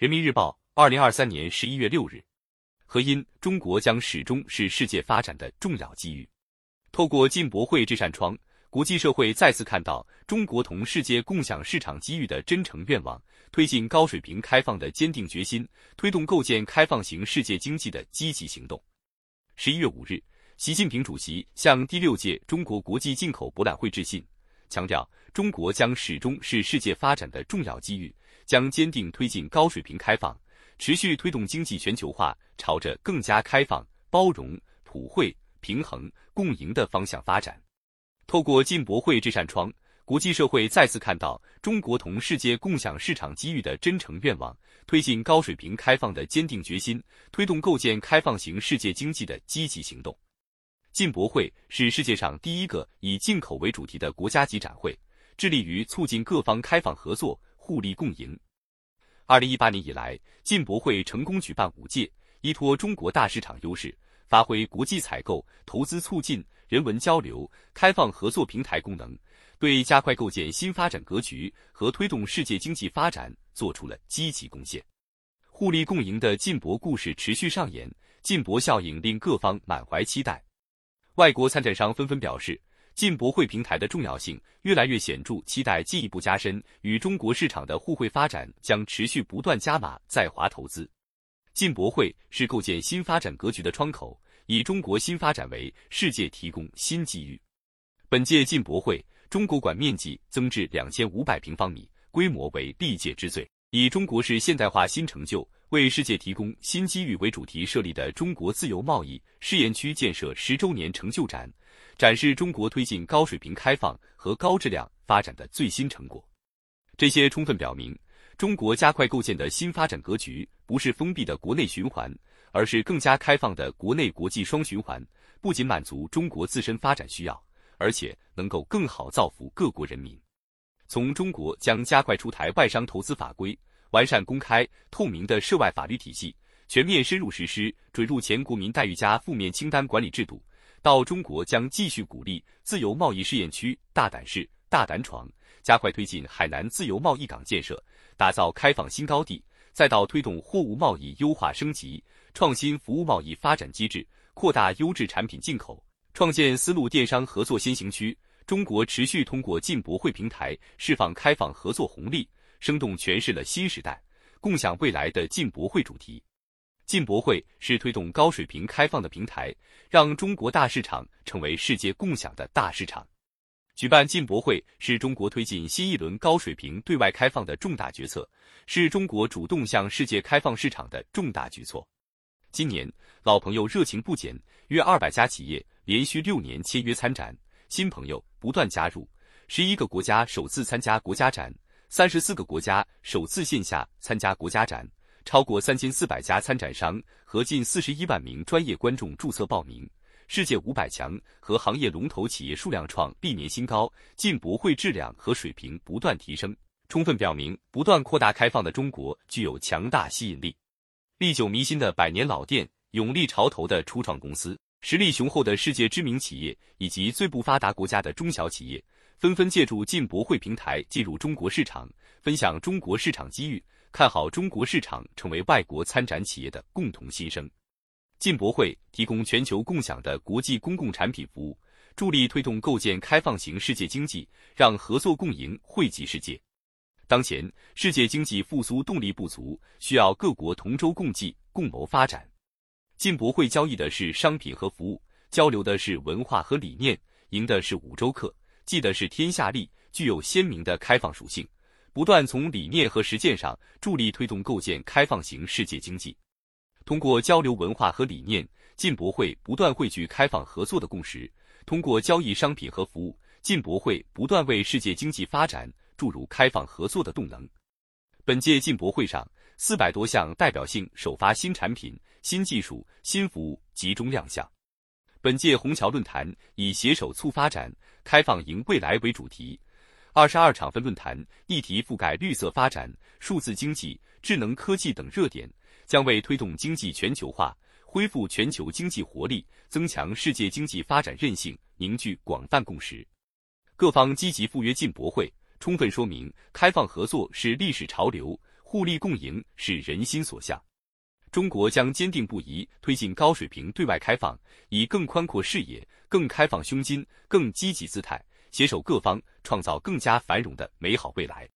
人民日报，二零二三年十一月六日。何因中国将始终是世界发展的重要机遇。透过进博会这扇窗，国际社会再次看到中国同世界共享市场机遇的真诚愿望，推进高水平开放的坚定决心，推动构建开放型世界经济的积极行动。十一月五日，习近平主席向第六届中国国际进口博览会致信，强调中国将始终是世界发展的重要机遇，将坚定推进高水平开放。持续推动经济全球化朝着更加开放、包容、普惠、平衡、共赢的方向发展。透过进博会这扇窗，国际社会再次看到中国同世界共享市场机遇的真诚愿望，推进高水平开放的坚定决心，推动构建开放型世界经济的积极行动。进博会是世界上第一个以进口为主题的国家级展会，致力于促进各方开放合作，互利共赢。二零一八年以来，进博会成功举办五届，依托中国大市场优势，发挥国际采购、投资促进、人文交流、开放合作平台功能，对加快构建新发展格局和推动世界经济发展做出了积极贡献。互利共赢的进博故事持续上演，进博效应令各方满怀期待，外国参展商纷纷表示。进博会平台的重要性越来越显著，期待进一步加深与中国市场的互惠发展，将持续不断加码在华投资。进博会是构建新发展格局的窗口，以中国新发展为世界提供新机遇。本届进博会，中国馆面积增至两千五百平方米，规模为历届之最，以中国式现代化新成就为世界提供新机遇为主题设立的中国自由贸易试验区建设十周年成就展。展示中国推进高水平开放和高质量发展的最新成果，这些充分表明，中国加快构建的新发展格局不是封闭的国内循环，而是更加开放的国内国际双循环。不仅满足中国自身发展需要，而且能够更好造福各国人民。从中国将加快出台外商投资法规，完善公开透明的涉外法律体系，全面深入实施准入前国民待遇加负面清单管理制度。到中国将继续鼓励自由贸易试验区大胆试、大胆闯，加快推进海南自由贸易港建设，打造开放新高地；再到推动货物贸易优化升级、创新服务贸易发展机制，扩大优质产品进口，创建丝路电商合作先行区。中国持续通过进博会平台释放开放合作红利，生动诠释了新时代共享未来的进博会主题。进博会是推动高水平开放的平台，让中国大市场成为世界共享的大市场。举办进博会是中国推进新一轮高水平对外开放的重大决策，是中国主动向世界开放市场的重大举措。今年老朋友热情不减，约二百家企业连续六年签约参展，新朋友不断加入，十一个国家首次参加国家展，三十四个国家首次线下参加国家展。超过三千四百家参展商和近四十一万名专业观众注册报名，世界五百强和行业龙头企业数量创历年新高，进博会质量和水平不断提升，充分表明不断扩大开放的中国具有强大吸引力。历久弥新的百年老店、勇立潮头的初创公司、实力雄厚的世界知名企业以及最不发达国家的中小企业，纷纷借助进博会平台进入中国市场，分享中国市场机遇。看好中国市场成为外国参展企业的共同新生。进博会提供全球共享的国际公共产品服务，助力推动构建开放型世界经济，让合作共赢惠及世界。当前世界经济复苏动力不足，需要各国同舟共济，共谋发展。进博会交易的是商品和服务，交流的是文化和理念，赢的是五洲客，记的是天下利，具有鲜明的开放属性。不断从理念和实践上助力推动构建开放型世界经济。通过交流文化和理念，进博会不断汇聚开放合作的共识；通过交易商品和服务，进博会不断为世界经济发展注入开放合作的动能。本届进博会上，四百多项代表性首发新产品、新技术、新服务集中亮相。本届虹桥论坛以“携手促发展，开放迎未来”为主题。二十二场分论坛议题覆盖绿色发展数字经济智能科技等热点将为推动经济全球化恢复全球经济活力增强世界经济发展韧性凝聚广泛共识。各方积极赴约进博会充分说明开放合作是历史潮流互利共赢是人心所向。中国将坚定不移推进高水平对外开放以更宽阔视野更开放胸襟更积极姿态携手各方创造更加繁荣的美好未来。